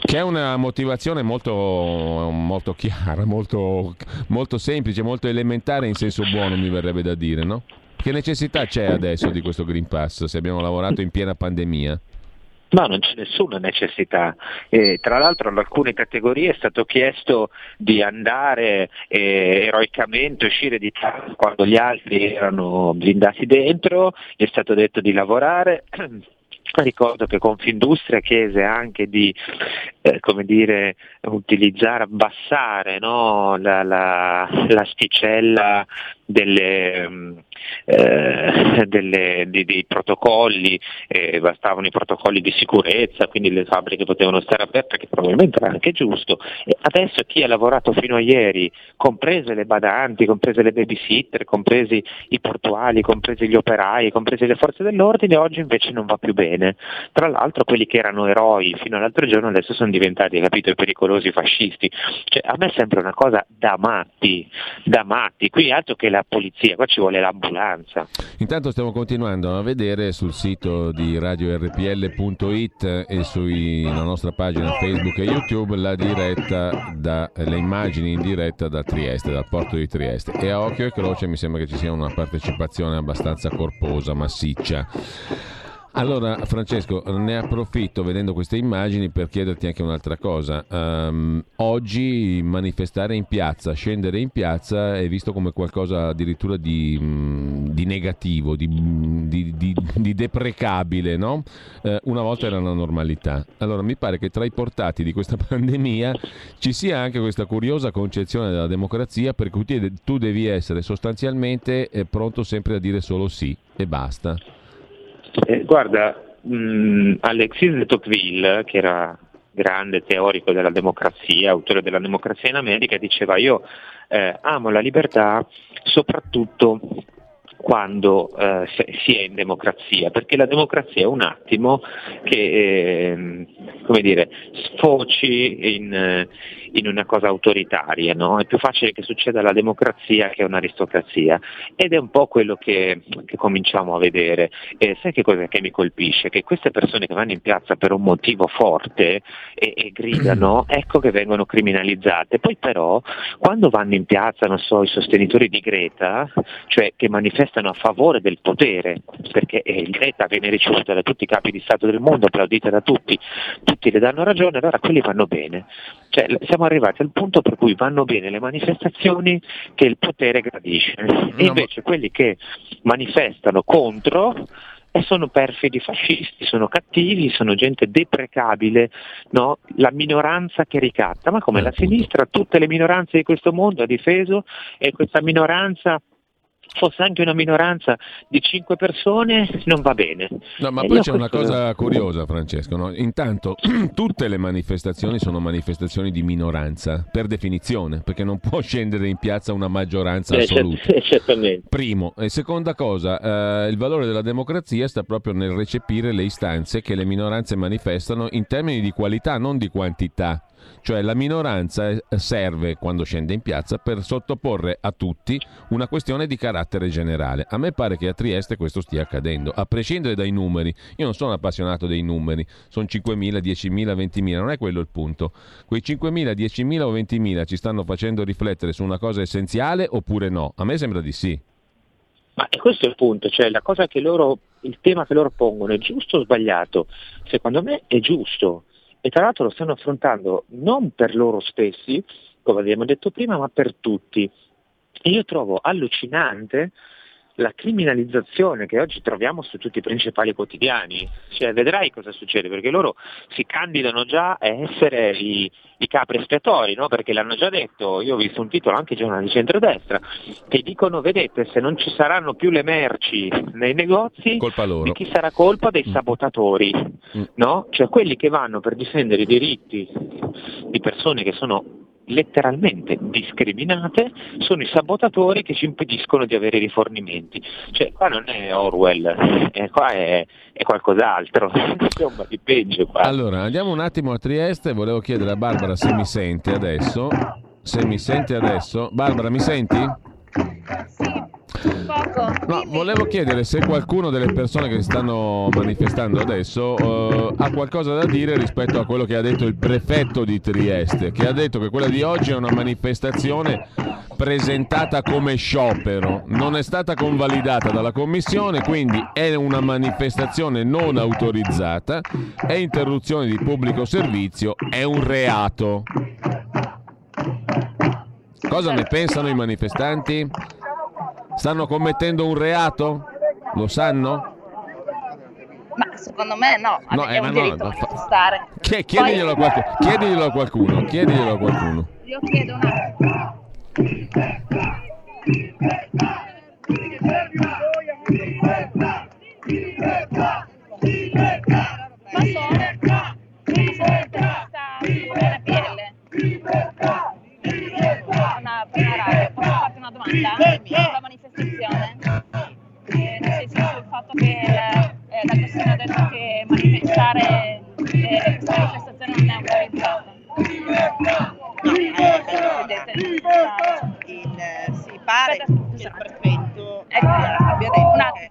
che è una motivazione molto, molto chiara, molto, molto semplice, molto elementare in senso buono, mi verrebbe da dire, no? Che necessità c'è adesso di questo Green Pass se abbiamo lavorato in piena pandemia? No, non c'è nessuna necessità. Eh, tra l'altro ad alcune categorie è stato chiesto di andare eh, eroicamente, uscire di casa quando gli altri erano blindati dentro, gli è stato detto di lavorare. Ricordo che Confindustria chiese anche di eh, dire, utilizzare, abbassare no, la, la, l'asticella delle, mm, eh, delle- di- dei protocolli, eh, bastavano i protocolli di sicurezza, quindi le fabbriche potevano stare aperte, che probabilmente era anche giusto. E adesso chi ha lavorato fino a ieri, comprese le badanti, comprese le babysitter, compresi i portuali, compresi gli operai, comprese le forze dell'ordine, oggi invece non va più bene. Tra l'altro quelli che erano eroi fino all'altro giorno adesso sono diventati, capito, i pericolosi fascisti. Cioè, a me sembra una cosa da matti, da matti, qui altro che la polizia, qua ci vuole l'ambulanza. Intanto stiamo continuando a vedere sul sito di radiorpl.it e sulla nostra pagina Facebook e YouTube la diretta da, le immagini in diretta da Trieste, dal porto di Trieste. E a occhio e croce mi sembra che ci sia una partecipazione abbastanza corposa, massiccia. Allora, Francesco, ne approfitto vedendo queste immagini per chiederti anche un'altra cosa. Ehm, oggi manifestare in piazza, scendere in piazza è visto come qualcosa addirittura di, di negativo, di, di- di- deprecabile, no? Eh, una volta era una normalità. Allora, mi pare che tra i portati di questa pandemia ci sia anche questa curiosa concezione della democrazia per cui tu devi essere sostanzialmente eh, pronto sempre a dire solo sì e basta. Eh, guarda, mh, Alexis de Tocqueville, che era grande teorico della democrazia, autore della democrazia in America, diceva io eh, amo la libertà soprattutto quando eh, si è in democrazia, perché la democrazia è un attimo che ehm, come dire, sfoci in, eh, in una cosa autoritaria, no? è più facile che succeda la democrazia che un'aristocrazia ed è un po' quello che, che cominciamo a vedere. E sai che cosa che mi colpisce? Che queste persone che vanno in piazza per un motivo forte e, e gridano, ecco che vengono criminalizzate. Poi però quando vanno in piazza, non so, i sostenitori di Greta, cioè che manifestano a favore del potere, perché eh, Greta viene ricevuta da tutti i capi di Stato del mondo, applaudita da tutti, tutti le danno ragione, allora quelli vanno bene. Cioè, siamo arrivati al punto per cui vanno bene le manifestazioni che il potere gradisce. E invece quelli che manifestano contro e sono perfidi fascisti, sono cattivi, sono gente deprecabile, no? la minoranza che ricatta, ma come la sinistra tutte le minoranze di questo mondo ha difeso e questa minoranza fosse anche una minoranza di cinque persone non va bene. No, ma E poi io c'è una cosa curiosa, Francesco. no? Intanto, tutte le manifestazioni sono manifestazioni di minoranza, per definizione, perché non può scendere in piazza una maggioranza Eh, assoluta. cer- certamente. Primo. E seconda cosa, eh, il valore della democrazia sta proprio nel recepire le istanze che le minoranze manifestano in termini di qualità, non di quantità. Cioè la minoranza eh, serve, quando scende in piazza, per sottoporre a tutti una questione di carattere generale. A me pare che a Trieste questo stia accadendo, a prescindere dai numeri. Io non sono appassionato dei numeri, sono 5.000, 10.000, 20.000, non è quello il punto. Quei 5.000, 10.000 o 20.000 ci stanno facendo riflettere su una cosa essenziale oppure no? A me sembra di sì. Ma questo è il punto, cioè loro, il tema che loro pongono è giusto o sbagliato? Secondo me è giusto e tra l'altro lo stanno affrontando non per loro stessi, come abbiamo detto prima, ma per tutti. E io trovo allucinante la criminalizzazione che oggi troviamo su tutti i principali quotidiani. Cioè, vedrai cosa succede, perché loro si candidano già a essere i, i capri espiatori, no? perché l'hanno già detto, io ho visto un titolo anche giornali di centrodestra, che dicono, vedete, se non ci saranno più le merci nei negozi, Colpa loro. di chi sarà colpa dei sabotatori, no? Cioè quelli che vanno per difendere i diritti di persone che sono letteralmente discriminate sono i sabotatori che ci impediscono di avere i rifornimenti. Cioè qua non è Orwell, eh, qua è, è qualcos'altro, insomma di peggio qua. Allora, andiamo un attimo a Trieste, volevo chiedere a Barbara se mi sente adesso. Se mi sente adesso. Barbara, mi senti? Poco. No, volevo chiedere se qualcuno delle persone che si stanno manifestando adesso eh, ha qualcosa da dire rispetto a quello che ha detto il prefetto di Trieste, che ha detto che quella di oggi è una manifestazione presentata come sciopero, non è stata convalidata dalla commissione, quindi è una manifestazione non autorizzata, è interruzione di pubblico servizio, è un reato. Cosa ne pensano i manifestanti? Stanno commettendo un reato? Lo sanno? Ma secondo me no, No, abbiamo eh, no, diritto no, a fa- manifestare. Che- chiediglielo, a qualcuno, chiediglielo a qualcuno, chiediglielo a qualcuno. Io chiedo un attimo. Ma sono un'intervista per PL. Una, una radio. Posso farti una domanda? Sulla manifestazione? Eh, nel senso sul fatto che eh, la questione ha detto che manifestare eh, questa manifestazione non è autorizzata. Il, si pare che il prefetto abbia, detto che,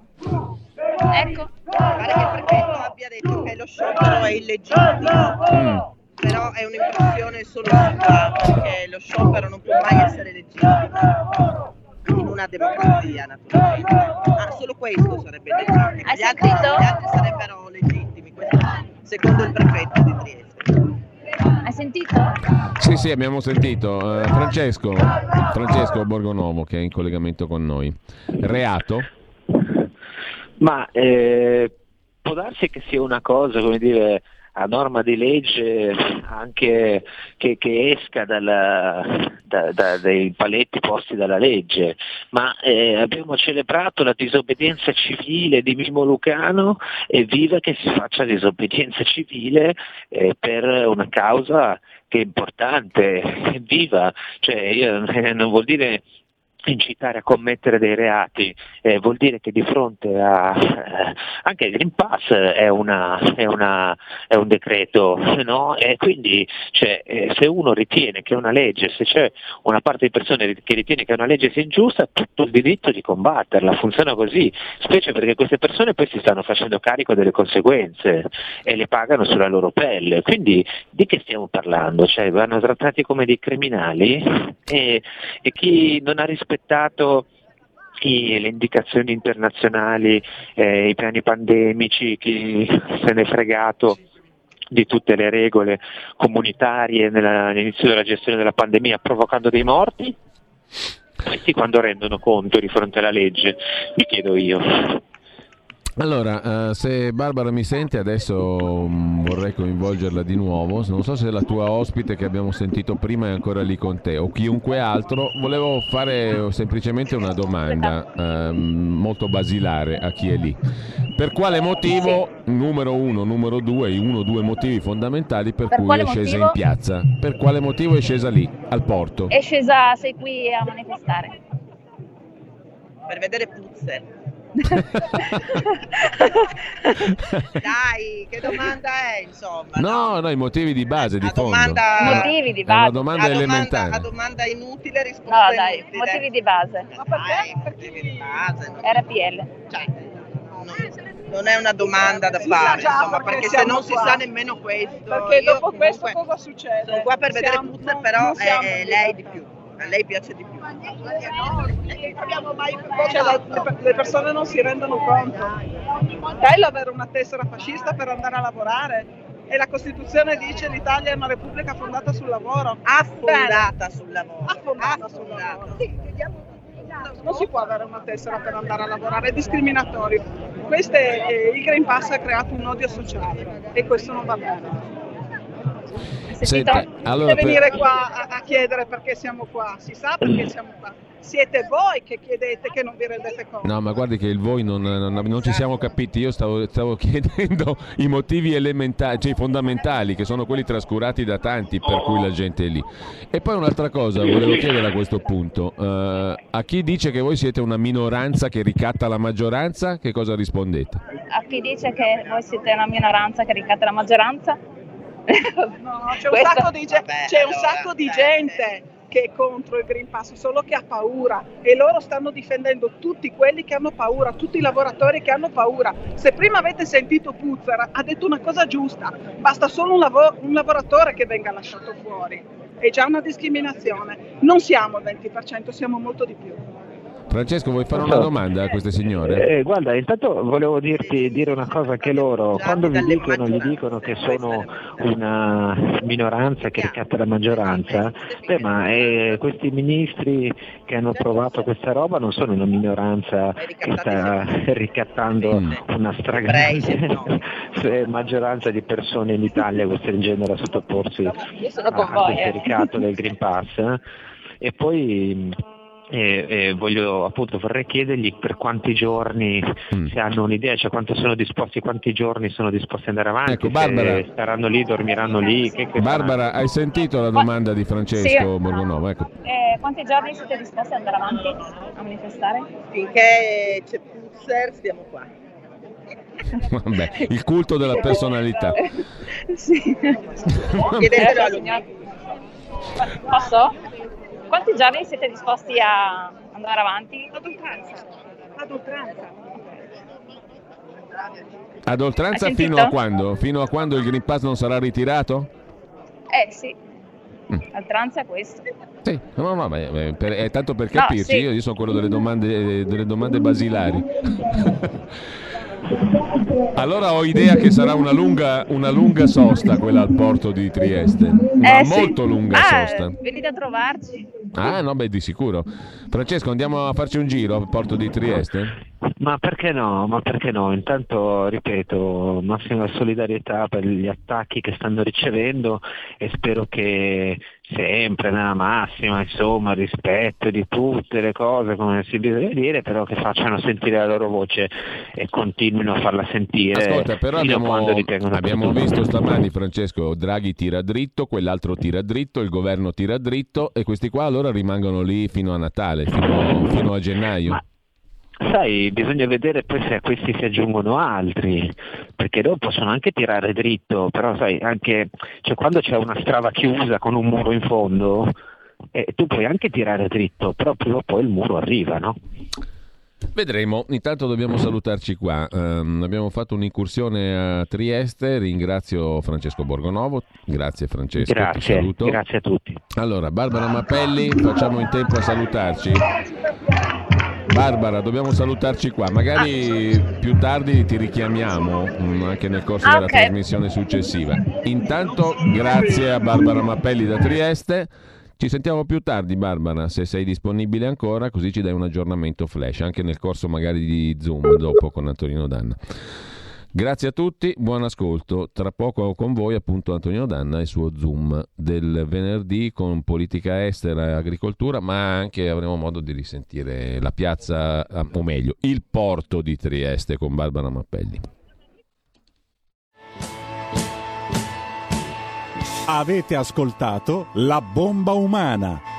Ecco. pare che il prefetto abbia detto che lo sciopero è illegittimo. Però è un'impressione solo sua, perché lo sciopero non può mai essere legittimo. Una democrazia, naturalmente. Ah, solo questo sarebbe legittimo. Hai Gli altri, sentito? gli altri sarebbero legittimi, questo secondo il prefetto di Trieste. Hai sentito? Sì, sì, abbiamo sentito. Eh, Francesco, Francesco Borgonovo che è in collegamento con noi. Reato? Ma eh, può darsi che sia una cosa, come dire, a norma di legge anche che, che esca dalla- da- da- dai paletti posti dalla legge, ma eh, abbiamo celebrato la disobbedienza civile di Mimo Lucano e viva che si faccia disobbedienza civile eh, per una causa che è importante, viva, cioè io, eh, non vuol dire incitare a commettere dei reati, eh, vuol dire che di fronte a eh, anche il Green Pass è, una, è, una, è un decreto, no? E quindi cioè, eh, se uno ritiene che una legge, se c'è una parte di persone che ritiene che una legge sia ingiusta, ha tutto il diritto di combatterla, funziona così, specie perché queste persone poi si stanno facendo carico delle conseguenze e le pagano sulla loro pelle. Quindi di che stiamo parlando? Cioè, vanno trattati come dei criminali e, e chi non ha rispettato i- le indicazioni internazionali, eh, i piani pandemici, chi se ne è fregato di tutte le regole comunitarie nella- all'inizio della gestione della pandemia provocando dei morti? Questi quando rendono conto di fronte alla legge? Mi chiedo io. Allora, eh, se Barbara mi sente, adesso mm, vorrei coinvolgerla di nuovo. Non so se la tua ospite che abbiamo sentito prima è ancora lì con te o chiunque altro. Volevo fare semplicemente una domanda ehm, molto basilare a chi è lì. Per quale motivo, numero uno, numero due, i uno o due motivi fondamentali per, Per cui è scesa motivo? in piazza? Per quale motivo è scesa lì, al porto? È scesa, sei qui a manifestare. Per vedere puzze. Dai, che domanda è, insomma? No, no, i motivi di base, di fondo. domanda- Eh, Motivi di È una base. domanda a domanda, elementare. a domanda inutile risposta No, dai, inutile. motivi di base. Ma perché? motivi di base. no. RPL. Cioè, non è una domanda da fare, insomma, perché perché se non si qua. sa nemmeno questo. Perché dopo questo comunque cosa succede? Sono qua per vedere Siamo- puzze, non- però è, è lei di più. A lei piace di più. Cioè, la- le per- le persone non si rendono conto. Bello avere una tessera fascista per andare a lavorare. E la Costituzione dice l'Italia è una repubblica fondata sul lavoro. Affondata sul lavoro. Affondata sul lavoro. Non si può avere una tessera per andare a lavorare, è discriminatorio. Questo è- eh, il Green Pass ha creato un odio sociale e questo non va bene. Senta, allora, per- venire qua a, a chiedere perché siamo qua, si sa perché siamo qua. Siete voi che chiedete che non vi rendete conto. No, ma guardi che il voi non, non- non ci siamo capiti. Io stavo, stavo chiedendo i motivi elementari, cioè i fondamentali, che sono quelli trascurati da tanti per cui la gente è lì. E poi un'altra cosa volevo chiedere a questo punto: eh, a chi dice che voi siete una minoranza che ricatta la maggioranza, che cosa rispondete? A chi dice che voi siete una minoranza che ricatta la maggioranza? No, c'è un Questo- sacco di, ge- Vabbè, c'è un allora, sacco di gente che è contro il Green Pass, solo che ha paura e loro stanno difendendo tutti quelli che hanno paura, tutti i lavoratori che hanno paura. Se prima avete sentito Puzzer, ha detto una cosa giusta, basta solo un, lavo- un lavoratore che venga lasciato fuori. È già una discriminazione. Non siamo il 20%, siamo molto di più. Francesco, vuoi fare una domanda a queste signore? Eh, guarda, intanto volevo dirti, dire una cosa che loro, quando vi dicono, gli dicono che sono una minoranza che ricatta la maggioranza, beh, ma eh, questi ministri che hanno approvato questa roba non sono una minoranza che sta ricattando una stragrande maggioranza di persone in Italia costringendo a sottoporsi a, questo eh. ricatto del Green Pass. eh. E poi e, e voglio appunto vorrei chiedergli per quanti giorni Mm. se hanno un'idea, cioè quanto sono disposti, quanti giorni sono disposti ad andare avanti, Ecco, Barbara. se staranno lì, dormiranno lì, che, che Barbara, hai sentito la domanda di Francesco Sì. Borgonovo? Ecco. Eh, quanti giorni siete disposti ad andare avanti a manifestare? Finché c'è Puzzer stiamo qua. Vabbè, il culto della personalità. sì. Chiedetelo a. Posso? Quanti giorni siete disposti a andare avanti? Ad oltranza. Ad oltranza. Ad oltranza fino a quando? Fino a quando il Green Pass non sarà ritirato? Eh sì. Oltranza è questo. Sì, no, no, beh, beh, per- è tanto per No, capirci, sì. io, io sono quello delle domande, delle domande basilari. allora ho idea che sarà una lunga, una lunga sosta quella al porto di Trieste, una Eh, sì. molto lunga Ah, sosta. Venite a trovarci. Ah no, beh di sicuro. Francesco, andiamo a farci un giro al porto di Trieste? Ma perché no? Ma perché no? Intanto, ripeto, massima solidarietà per gli attacchi che stanno ricevendo e spero che sempre nella massima, insomma, rispetto di tutte le cose, come si bisogna dire, però che facciano sentire la loro voce e continuino a farla sentire. Ascolta, però abbiamo, abbiamo visto stamani, Francesco, Draghi tira dritto, quell'altro tira dritto, il governo tira dritto e questi qua allora rimangono lì fino a Natale, fino, fino a gennaio. Ma- Sai, bisogna vedere poi se a questi si aggiungono altri, perché loro possono anche tirare dritto, però sai, anche cioè, quando c'è una strada chiusa con un muro in fondo, eh, tu puoi anche tirare dritto, però prima o poi il muro arriva, no? Vedremo, intanto dobbiamo salutarci qua. Ehm, abbiamo fatto un'incursione a Trieste, ringrazio Francesco Borgonovo, grazie Francesco, Grazie, saluto. grazie a tutti. Allora, Barbara Mappelli, facciamo in tempo a salutarci. Barbara, dobbiamo salutarci qua, magari più tardi ti richiamiamo mm, anche nel corso Ah, della ok. trasmissione successiva. Intanto grazie a Barbara Mappelli da Trieste. Ci sentiamo più tardi, Barbara, se sei disponibile ancora, così ci dai un aggiornamento flash, anche nel corso magari di Zoom dopo con Antonino Danna. Grazie a tutti, buon ascolto. Tra poco con voi appunto Antonino Danna e il suo Zoom del venerdì con politica estera e agricoltura, ma anche avremo modo di risentire la piazza, ah, o meglio, il porto di Trieste con Barbara Mappelli. Avete ascoltato La bomba umana